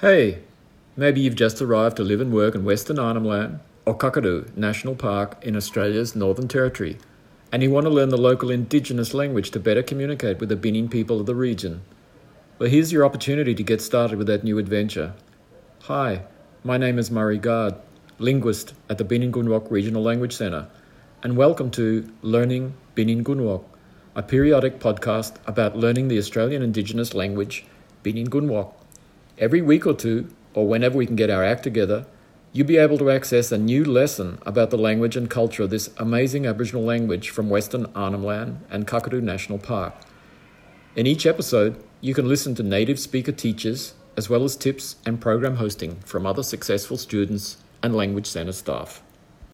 Hey, maybe you've just arrived to live and work in Western Arnhem Land or Kakadu National Park in Australia's Northern Territory, and you want to learn the local Indigenous language to better communicate with the Bininj people of the region. Well, here's your opportunity to get started with that new adventure. Hi, my name is Murray Garde, linguist at the Bininj Kunwok Regional Language Centre, and welcome to Learning Bininj Kunwok, a periodic podcast about learning the Australian Indigenous language, Bininj Kunwok. Every week or two, or whenever we can get our act together, you'll be able to access a new lesson about the language and culture of this amazing Aboriginal language from Western Arnhem Land and Kakadu National Park. In each episode, you can listen to native speaker teachers, as well as tips and program hosting from other successful students and Language Centre staff.